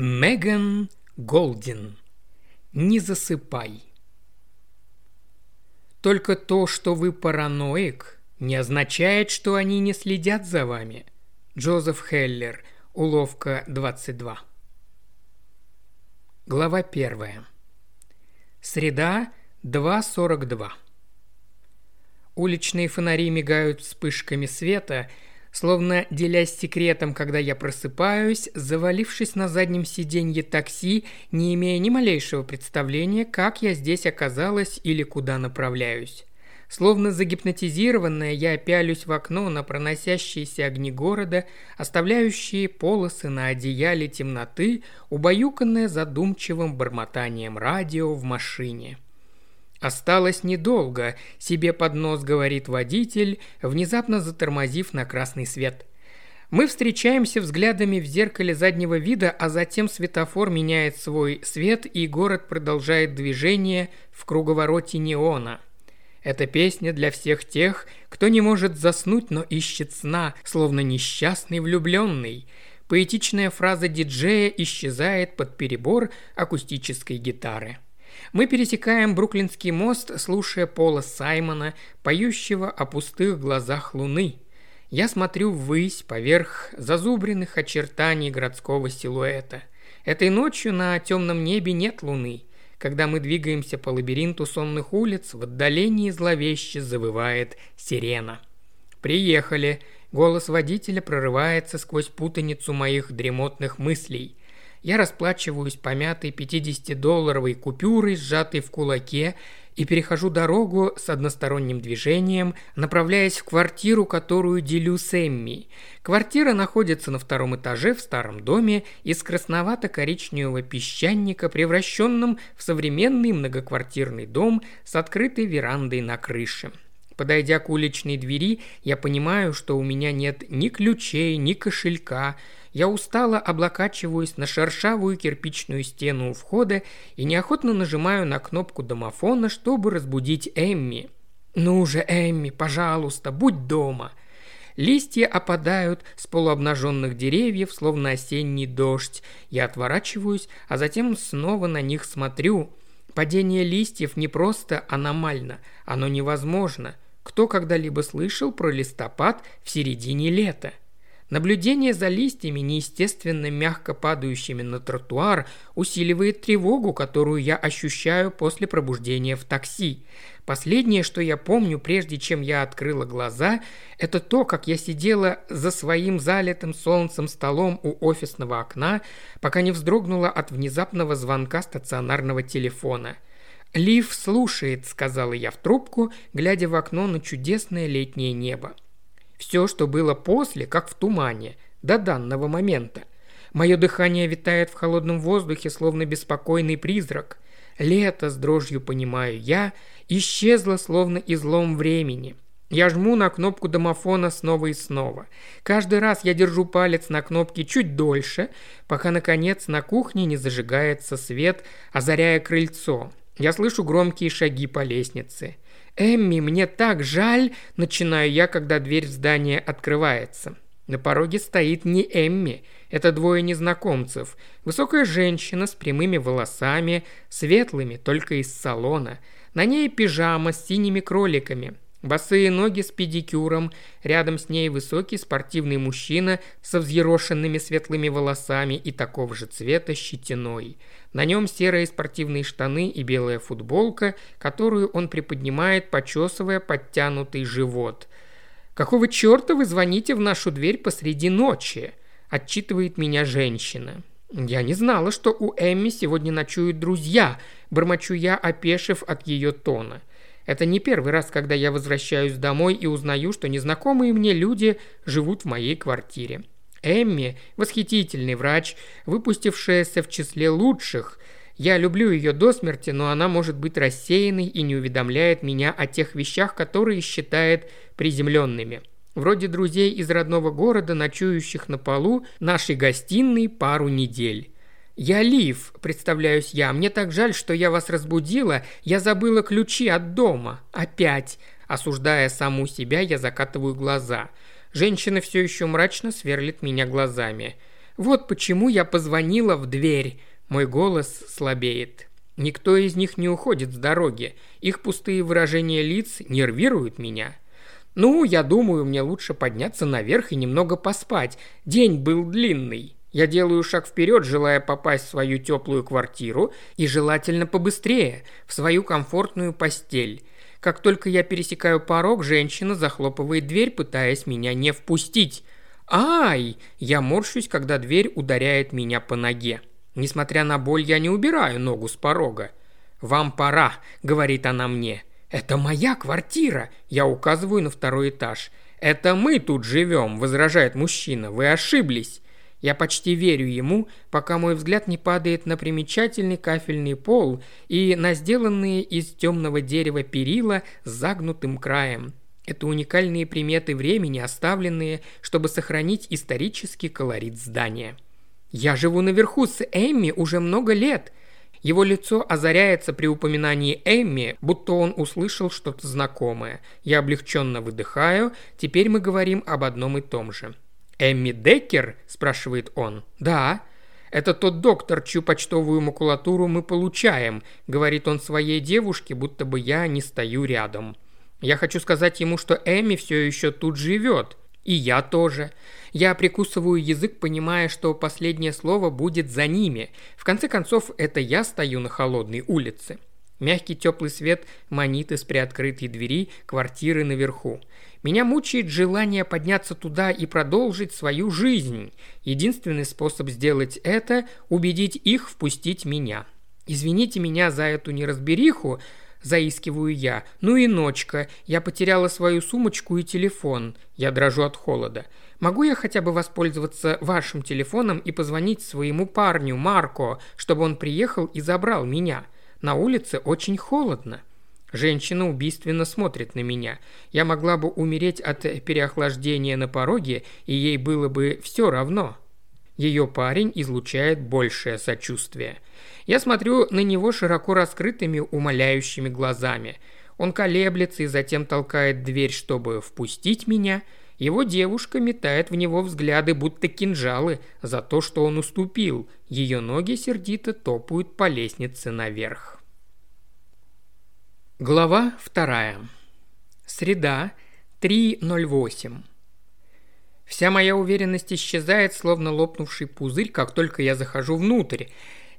Меган Голдин. Не засыпай. Только то, что вы параноик, не означает, что они не следят за вами. Джозеф Хеллер. Уловка 22. Глава 1. Среда, 2.42. Уличные фонари мигают вспышками света – Словно делясь секретом, когда я просыпаюсь, завалившись на заднем сиденье такси, не имея ни малейшего представления, как я здесь оказалась или куда направляюсь. Словно загипнотизированная, я пялюсь в окно на проносящиеся огни города, оставляющие полосы на одеяле темноты, убаюканная задумчивым бормотанием радио в машине. «Осталось недолго», – себе под нос говорит водитель, внезапно затормозив на красный свет. Мы встречаемся взглядами в зеркале заднего вида, а затем светофор меняет свой свет, и город продолжает движение в круговороте неона. Это песня для всех тех, кто не может заснуть, но ищет сна, словно несчастный влюбленный. Поэтичная фраза диджея исчезает под перебор акустической гитары. Мы пересекаем Бруклинский мост, слушая Пола Саймона, поющего о пустых глазах луны. Я смотрю ввысь, поверх зазубренных очертаний городского силуэта. Этой ночью на темном небе нет луны. Когда мы двигаемся по лабиринту сонных улиц, в отдалении зловеще завывает сирена. «Приехали!» Голос водителя прорывается сквозь путаницу моих дремотных мыслей. Я расплачиваюсь помятой 50-долларовой купюрой, сжатой в кулаке, и перехожу дорогу с односторонним движением, направляясь в квартиру, которую делю с Эмми. Квартира находится на втором этаже в старом доме из красновато-коричневого песчаника, превращенном в современный многоквартирный дом с открытой верандой на крыше. Подойдя к уличной двери, я понимаю, что у меня нет ни ключей, ни кошелька, я устало облокачиваюсь на шершавую кирпичную стену у входа и неохотно нажимаю на кнопку домофона, чтобы разбудить Эмми. «Ну же, Эмми, пожалуйста, будь дома!» Листья опадают с полуобнаженных деревьев, словно осенний дождь. Я отворачиваюсь, а затем снова на них смотрю. Падение листьев не просто аномально, оно невозможно. Кто когда-либо слышал про листопад в середине лета? Наблюдение за листьями, неестественно мягко падающими на тротуар, усиливает тревогу, которую я ощущаю после пробуждения в такси. Последнее, что я помню, прежде чем я открыла глаза, это то, как я сидела за своим залитым солнцем столом у офисного окна, пока не вздрогнула от внезапного звонка стационарного телефона. «Лив слушает», — сказала я в трубку, глядя в окно на чудесное летнее небо. Все, что было после, как в тумане, до данного момента. Мое дыхание витает в холодном воздухе, словно беспокойный призрак. Лето, с дрожью понимаю я, исчезло, словно излом времени. Я жму на кнопку домофона снова и снова. Каждый раз я держу палец на кнопке чуть дольше, пока, наконец, на кухне не зажигается свет, озаряя крыльцо. Я слышу громкие шаги по лестнице. «Эмми, мне так жаль!» – начинаю я, когда дверь в здание открывается. На пороге стоит не Эмми, это двое незнакомцев. Высокая женщина с прямыми волосами, светлыми, только из салона. На ней пижама с синими кроликами. Босые ноги с педикюром, рядом с ней высокий спортивный мужчина со взъерошенными светлыми волосами и такого же цвета щетиной. На нем серые спортивные штаны и белая футболка, которую он приподнимает, почесывая подтянутый живот. «Какого черта вы звоните в нашу дверь посреди ночи?» – отчитывает меня женщина. «Я не знала, что у Эмми сегодня ночуют друзья», – бормочу я, опешив от ее тона. Это не первый раз, когда я возвращаюсь домой и узнаю, что незнакомые мне люди живут в моей квартире. Эмми – восхитительный врач, выпустившаяся в числе лучших. Я люблю ее до смерти, но она может быть рассеянной и не уведомляет меня о тех вещах, которые считает приземленными. Вроде друзей из родного города, ночующих на полу нашей гостиной пару недель. «Я Лив», – представляюсь я. «Мне так жаль, что я вас разбудила. Я забыла ключи от дома. Опять». Осуждая саму себя, я закатываю глаза. Женщина все еще мрачно сверлит меня глазами. Вот почему я позвонила в дверь. Мой голос слабеет. Никто из них не уходит с дороги. Их пустые выражения лиц нервируют меня. Ну, я думаю, мне лучше подняться наверх и немного поспать. День был длинный. Я делаю шаг вперед, желая попасть в свою теплую квартиру и желательно побыстрее, в свою комфортную постель. Как только я пересекаю порог, женщина захлопывает дверь, пытаясь меня не впустить. «Ай!» Я морщусь, когда дверь ударяет меня по ноге. Несмотря на боль, я не убираю ногу с порога. «Вам пора», — говорит она мне. «Это моя квартира», — я указываю на второй этаж. «Это мы тут живем», — возражает мужчина. «Вы ошиблись». Я почти верю ему, пока мой взгляд не падает на примечательный кафельный пол и на сделанные из темного дерева перила с загнутым краем. Это уникальные приметы времени, оставленные, чтобы сохранить исторический колорит здания. «Я живу наверху с Эмми уже много лет», его лицо озаряется при упоминании Эмми, будто он услышал что-то знакомое. Я облегченно выдыхаю, теперь мы говорим об одном и том же. «Эмми Деккер?» – спрашивает он. «Да». «Это тот доктор, чью почтовую макулатуру мы получаем», – говорит он своей девушке, будто бы я не стою рядом. Я хочу сказать ему, что Эми все еще тут живет. И я тоже. Я прикусываю язык, понимая, что последнее слово будет за ними. В конце концов, это я стою на холодной улице. Мягкий теплый свет манит из приоткрытой двери квартиры наверху. Меня мучает желание подняться туда и продолжить свою жизнь. Единственный способ сделать это – убедить их впустить меня. Извините меня за эту неразбериху, заискиваю я. Ну и ночка, я потеряла свою сумочку и телефон. Я дрожу от холода. Могу я хотя бы воспользоваться вашим телефоном и позвонить своему парню Марко, чтобы он приехал и забрал меня? На улице очень холодно. Женщина убийственно смотрит на меня. Я могла бы умереть от переохлаждения на пороге, и ей было бы все равно. Ее парень излучает большее сочувствие. Я смотрю на него широко раскрытыми, умоляющими глазами. Он колеблется и затем толкает дверь, чтобы впустить меня. Его девушка метает в него взгляды, будто кинжалы, за то, что он уступил. Ее ноги сердито топают по лестнице наверх. Глава вторая. Среда, 3.08. Вся моя уверенность исчезает, словно лопнувший пузырь, как только я захожу внутрь.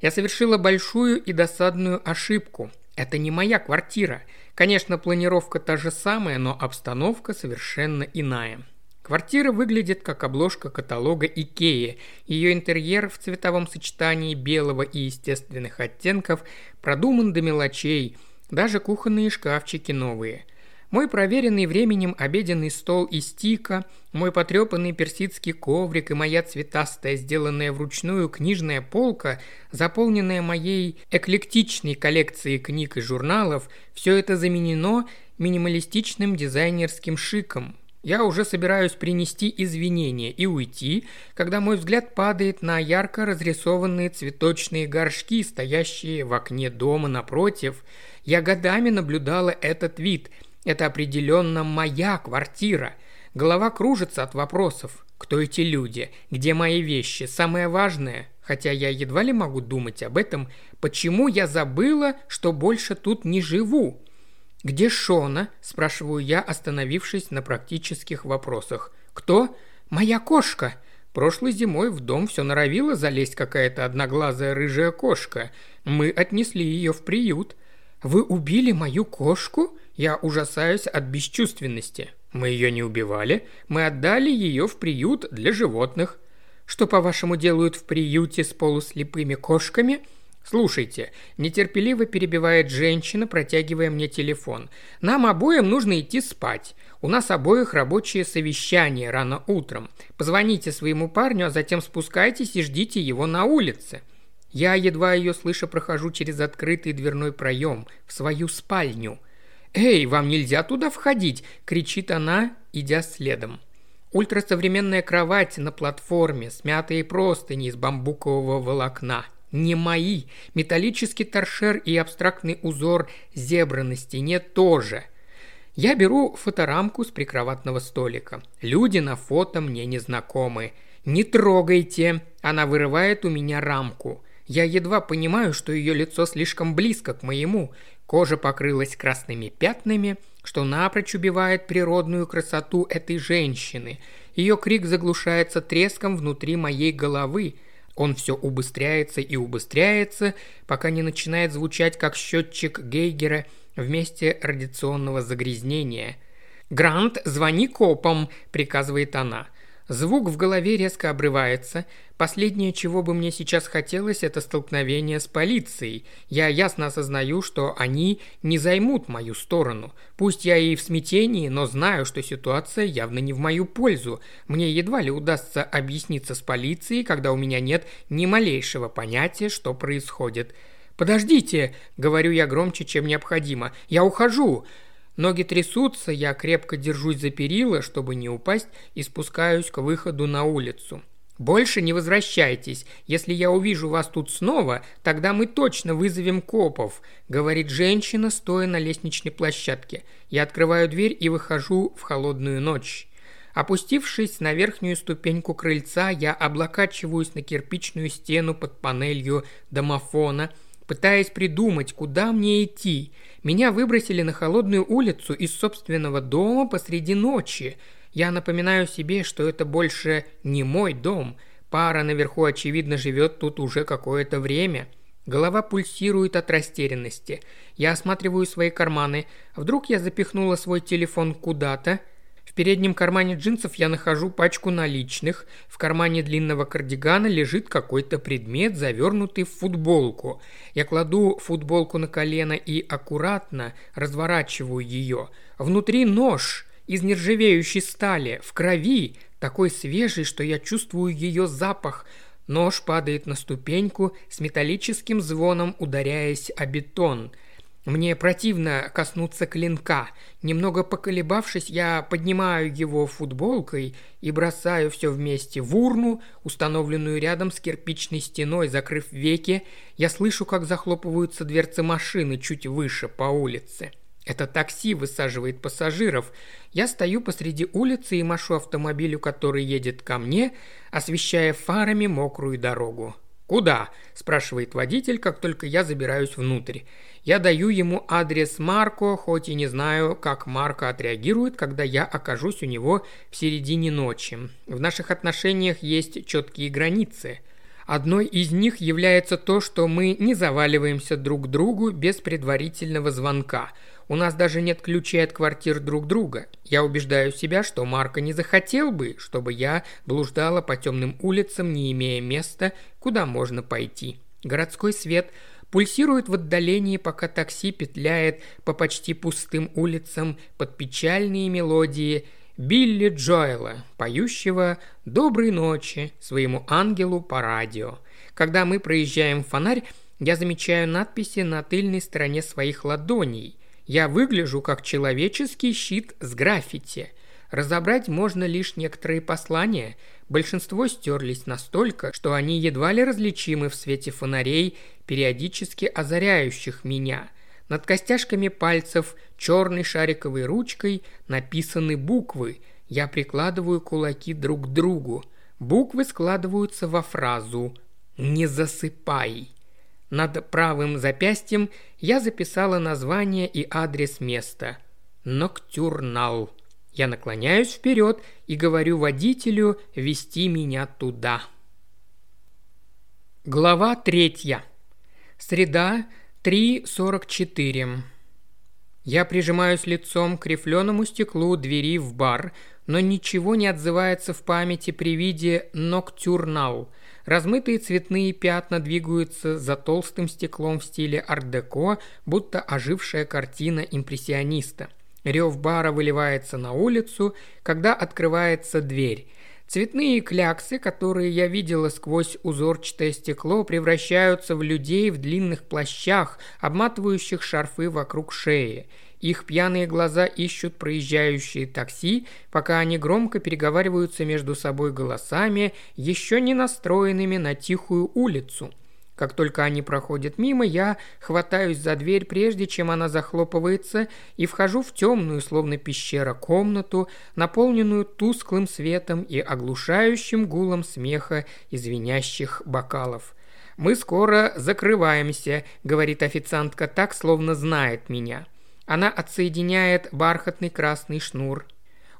Я совершила большую и досадную ошибку. Это не моя квартира. Конечно, планировка та же самая, но обстановка совершенно иная. Квартира выглядит как обложка каталога Икеи. Ее интерьер в цветовом сочетании белого и естественных оттенков продуман до мелочей – даже кухонные шкафчики новые. Мой проверенный временем обеденный стол из тика, мой потрепанный персидский коврик и моя цветастая, сделанная вручную книжная полка, заполненная моей эклектичной коллекцией книг и журналов, все это заменено минималистичным дизайнерским шиком, я уже собираюсь принести извинения и уйти, когда мой взгляд падает на ярко разрисованные цветочные горшки, стоящие в окне дома напротив. Я годами наблюдала этот вид. Это определенно моя квартира. Голова кружится от вопросов. Кто эти люди? Где мои вещи? Самое важное, хотя я едва ли могу думать об этом, почему я забыла, что больше тут не живу? «Где Шона?» – спрашиваю я, остановившись на практических вопросах. «Кто?» «Моя кошка!» Прошлой зимой в дом все норовила залезть какая-то одноглазая рыжая кошка. Мы отнесли ее в приют. «Вы убили мою кошку?» Я ужасаюсь от бесчувственности. Мы ее не убивали, мы отдали ее в приют для животных. Что, по-вашему, делают в приюте с полуслепыми кошками – «Слушайте», – нетерпеливо перебивает женщина, протягивая мне телефон. «Нам обоим нужно идти спать. У нас обоих рабочее совещание рано утром. Позвоните своему парню, а затем спускайтесь и ждите его на улице». Я, едва ее слыша, прохожу через открытый дверной проем в свою спальню. «Эй, вам нельзя туда входить!» – кричит она, идя следом. Ультрасовременная кровать на платформе, смятые простыни из бамбукового волокна – не мои. Металлический торшер и абстрактный узор зебра на стене тоже. Я беру фоторамку с прикроватного столика. Люди на фото мне не знакомы. «Не трогайте!» Она вырывает у меня рамку. Я едва понимаю, что ее лицо слишком близко к моему. Кожа покрылась красными пятнами, что напрочь убивает природную красоту этой женщины. Ее крик заглушается треском внутри моей головы. Он все убыстряется и убыстряется, пока не начинает звучать как счетчик Гейгера в месте радиационного загрязнения. «Грант, звони копам!» – приказывает она – Звук в голове резко обрывается. Последнее, чего бы мне сейчас хотелось, это столкновение с полицией. Я ясно осознаю, что они не займут мою сторону. Пусть я и в смятении, но знаю, что ситуация явно не в мою пользу. Мне едва ли удастся объясниться с полицией, когда у меня нет ни малейшего понятия, что происходит. «Подождите!» – говорю я громче, чем необходимо. «Я ухожу!» Ноги трясутся, я крепко держусь за перила, чтобы не упасть, и спускаюсь к выходу на улицу. «Больше не возвращайтесь. Если я увижу вас тут снова, тогда мы точно вызовем копов», — говорит женщина, стоя на лестничной площадке. Я открываю дверь и выхожу в холодную ночь. Опустившись на верхнюю ступеньку крыльца, я облокачиваюсь на кирпичную стену под панелью домофона, пытаясь придумать, куда мне идти — меня выбросили на холодную улицу из собственного дома посреди ночи. Я напоминаю себе, что это больше не мой дом. Пара наверху, очевидно, живет тут уже какое-то время. Голова пульсирует от растерянности. Я осматриваю свои карманы. Вдруг я запихнула свой телефон куда-то – в переднем кармане джинсов я нахожу пачку наличных, в кармане длинного кардигана лежит какой-то предмет, завернутый в футболку. Я кладу футболку на колено и аккуратно разворачиваю ее. Внутри нож из нержавеющей стали, в крови, такой свежий, что я чувствую ее запах. Нож падает на ступеньку с металлическим звоном, ударяясь о бетон – мне противно коснуться клинка. Немного поколебавшись, я поднимаю его футболкой и бросаю все вместе в урну, установленную рядом с кирпичной стеной, закрыв веки. Я слышу, как захлопываются дверцы машины чуть выше по улице. Это такси высаживает пассажиров. Я стою посреди улицы и машу автомобилю, который едет ко мне, освещая фарами мокрую дорогу. «Куда?» – спрашивает водитель, как только я забираюсь внутрь. Я даю ему адрес Марко, хоть и не знаю, как Марко отреагирует, когда я окажусь у него в середине ночи. В наших отношениях есть четкие границы. Одной из них является то, что мы не заваливаемся друг к другу без предварительного звонка – у нас даже нет ключей от квартир друг друга. Я убеждаю себя, что Марко не захотел бы, чтобы я блуждала по темным улицам, не имея места, куда можно пойти. Городской свет пульсирует в отдалении, пока такси петляет по почти пустым улицам под печальные мелодии Билли Джоэла, поющего «Доброй ночи» своему ангелу по радио. Когда мы проезжаем фонарь, я замечаю надписи на тыльной стороне своих ладоней. Я выгляжу как человеческий щит с граффити. Разобрать можно лишь некоторые послания. Большинство стерлись настолько, что они едва ли различимы в свете фонарей, периодически озаряющих меня. Над костяшками пальцев черной шариковой ручкой написаны буквы. Я прикладываю кулаки друг к другу. Буквы складываются во фразу «Не засыпай». Над правым запястьем я записала название и адрес места. Ноктюрнал. Я наклоняюсь вперед и говорю водителю вести меня туда. Глава третья. Среда, 3.44. Я прижимаюсь лицом к рифленому стеклу двери в бар, но ничего не отзывается в памяти при виде «Ноктюрнал», Размытые цветные пятна двигаются за толстым стеклом в стиле ар-деко, будто ожившая картина импрессиониста. Рев бара выливается на улицу, когда открывается дверь. Цветные кляксы, которые я видела сквозь узорчатое стекло, превращаются в людей в длинных плащах, обматывающих шарфы вокруг шеи. Их пьяные глаза ищут проезжающие такси, пока они громко переговариваются между собой голосами, еще не настроенными на тихую улицу. Как только они проходят мимо, я хватаюсь за дверь, прежде чем она захлопывается, и вхожу в темную, словно пещера, комнату, наполненную тусклым светом и оглушающим гулом смеха и бокалов. «Мы скоро закрываемся», — говорит официантка так, словно знает меня. Она отсоединяет бархатный красный шнур.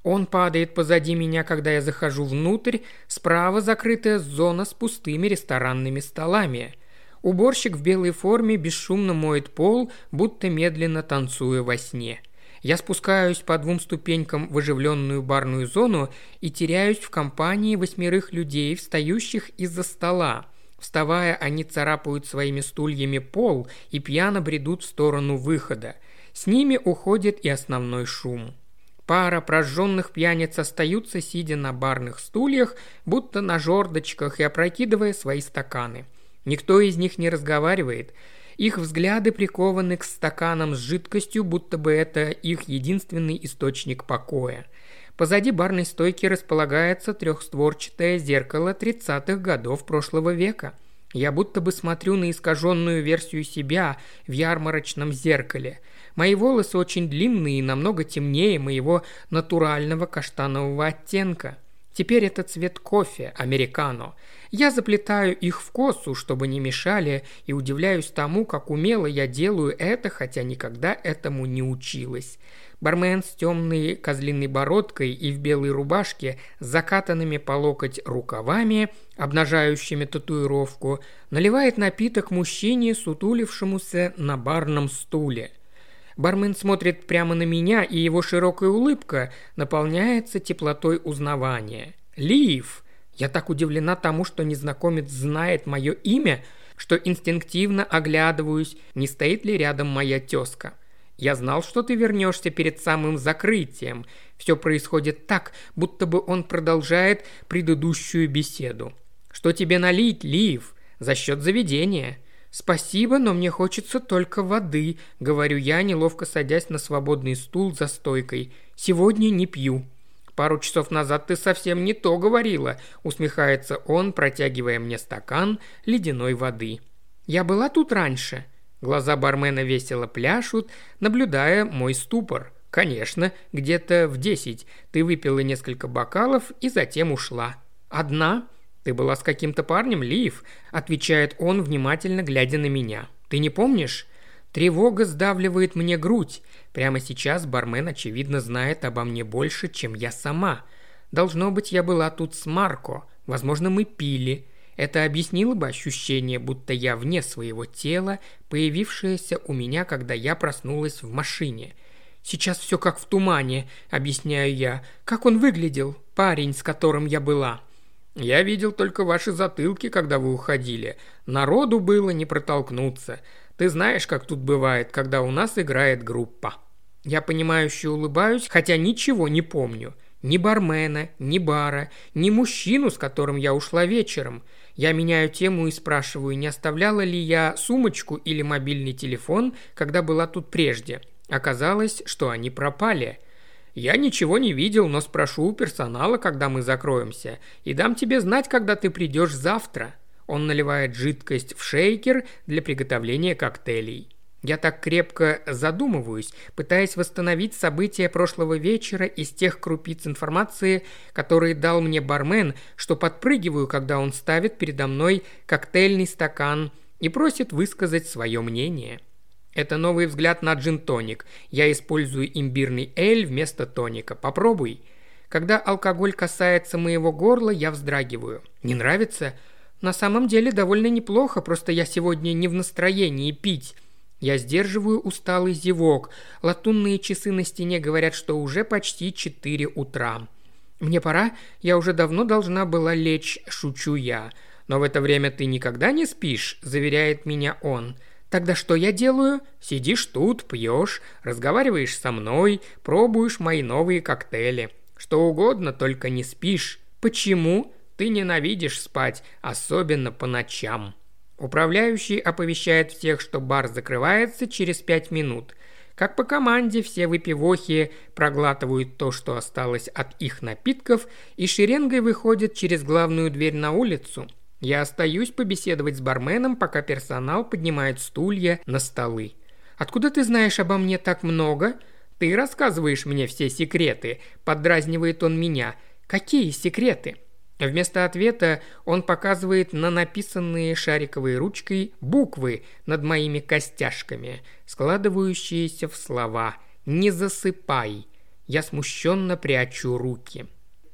Он падает позади меня, когда я захожу внутрь, справа закрытая зона с пустыми ресторанными столами. Уборщик в белой форме бесшумно моет пол, будто медленно танцуя во сне. Я спускаюсь по двум ступенькам в оживленную барную зону и теряюсь в компании восьмерых людей, встающих из-за стола. Вставая, они царапают своими стульями пол и пьяно бредут в сторону выхода. С ними уходит и основной шум. Пара прожженных пьяниц остаются, сидя на барных стульях, будто на жердочках и опрокидывая свои стаканы – Никто из них не разговаривает. Их взгляды прикованы к стаканам с жидкостью, будто бы это их единственный источник покоя. Позади барной стойки располагается трехстворчатое зеркало 30-х годов прошлого века. Я будто бы смотрю на искаженную версию себя в ярмарочном зеркале. Мои волосы очень длинные и намного темнее моего натурального каштанового оттенка. Теперь это цвет кофе, американо. Я заплетаю их в косу, чтобы не мешали, и удивляюсь тому, как умело я делаю это, хотя никогда этому не училась. Бармен с темной козлиной бородкой и в белой рубашке с закатанными по локоть рукавами, обнажающими татуировку, наливает напиток мужчине, сутулившемуся на барном стуле. Бармен смотрит прямо на меня, и его широкая улыбка наполняется теплотой узнавания. «Лив!» Я так удивлена тому, что незнакомец знает мое имя, что инстинктивно оглядываюсь, не стоит ли рядом моя тезка. Я знал, что ты вернешься перед самым закрытием. Все происходит так, будто бы он продолжает предыдущую беседу. Что тебе налить, Лив? За счет заведения. «Спасибо, но мне хочется только воды», — говорю я, неловко садясь на свободный стул за стойкой. «Сегодня не пью». «Пару часов назад ты совсем не то говорила», – усмехается он, протягивая мне стакан ледяной воды. «Я была тут раньше». Глаза бармена весело пляшут, наблюдая мой ступор. «Конечно, где-то в десять. Ты выпила несколько бокалов и затем ушла». «Одна?» «Ты была с каким-то парнем, Лив?» – отвечает он, внимательно глядя на меня. «Ты не помнишь?» Тревога сдавливает мне грудь. Прямо сейчас бармен, очевидно, знает обо мне больше, чем я сама. Должно быть, я была тут с Марко. Возможно, мы пили. Это объяснило бы ощущение, будто я вне своего тела, появившееся у меня, когда я проснулась в машине. «Сейчас все как в тумане», — объясняю я. «Как он выглядел, парень, с которым я была?» «Я видел только ваши затылки, когда вы уходили. Народу было не протолкнуться. Ты знаешь, как тут бывает, когда у нас играет группа». Я понимающе улыбаюсь, хотя ничего не помню. Ни бармена, ни бара, ни мужчину, с которым я ушла вечером. Я меняю тему и спрашиваю, не оставляла ли я сумочку или мобильный телефон, когда была тут прежде. Оказалось, что они пропали. Я ничего не видел, но спрошу у персонала, когда мы закроемся, и дам тебе знать, когда ты придешь завтра. Он наливает жидкость в шейкер для приготовления коктейлей. Я так крепко задумываюсь, пытаясь восстановить события прошлого вечера из тех крупиц информации, которые дал мне бармен, что подпрыгиваю, когда он ставит передо мной коктейльный стакан и просит высказать свое мнение. Это новый взгляд на джин-тоник. Я использую имбирный эль вместо тоника. Попробуй. Когда алкоголь касается моего горла, я вздрагиваю. Не нравится? На самом деле довольно неплохо, просто я сегодня не в настроении пить. Я сдерживаю усталый зевок. Латунные часы на стене говорят, что уже почти четыре утра. Мне пора, я уже давно должна была лечь, шучу я. Но в это время ты никогда не спишь, заверяет меня он. Тогда что я делаю? Сидишь тут, пьешь, разговариваешь со мной, пробуешь мои новые коктейли. Что угодно, только не спишь. Почему? Ты ненавидишь спать, особенно по ночам. Управляющий оповещает всех, что бар закрывается через пять минут. Как по команде, все выпивохи проглатывают то, что осталось от их напитков, и шеренгой выходят через главную дверь на улицу. Я остаюсь побеседовать с барменом, пока персонал поднимает стулья на столы. «Откуда ты знаешь обо мне так много?» «Ты рассказываешь мне все секреты», – поддразнивает он меня. «Какие секреты?» Вместо ответа он показывает на написанные шариковой ручкой буквы над моими костяшками, складывающиеся в слова «Не засыпай». Я смущенно прячу руки.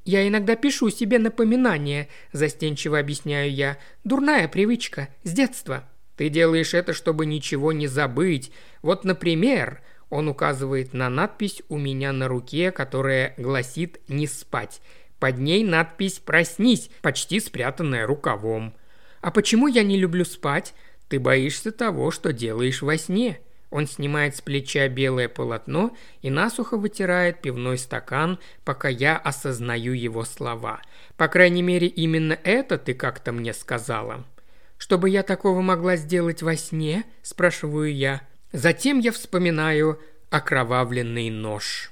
«Я иногда пишу себе напоминания», – застенчиво объясняю я. «Дурная привычка, с детства». «Ты делаешь это, чтобы ничего не забыть. Вот, например, он указывает на надпись у меня на руке, которая гласит «Не спать». Под ней надпись «Проснись», почти спрятанная рукавом. «А почему я не люблю спать?» «Ты боишься того, что делаешь во сне». Он снимает с плеча белое полотно и насухо вытирает пивной стакан, пока я осознаю его слова. По крайней мере, именно это ты как-то мне сказала. «Чтобы я такого могла сделать во сне?» – спрашиваю я. Затем я вспоминаю окровавленный нож.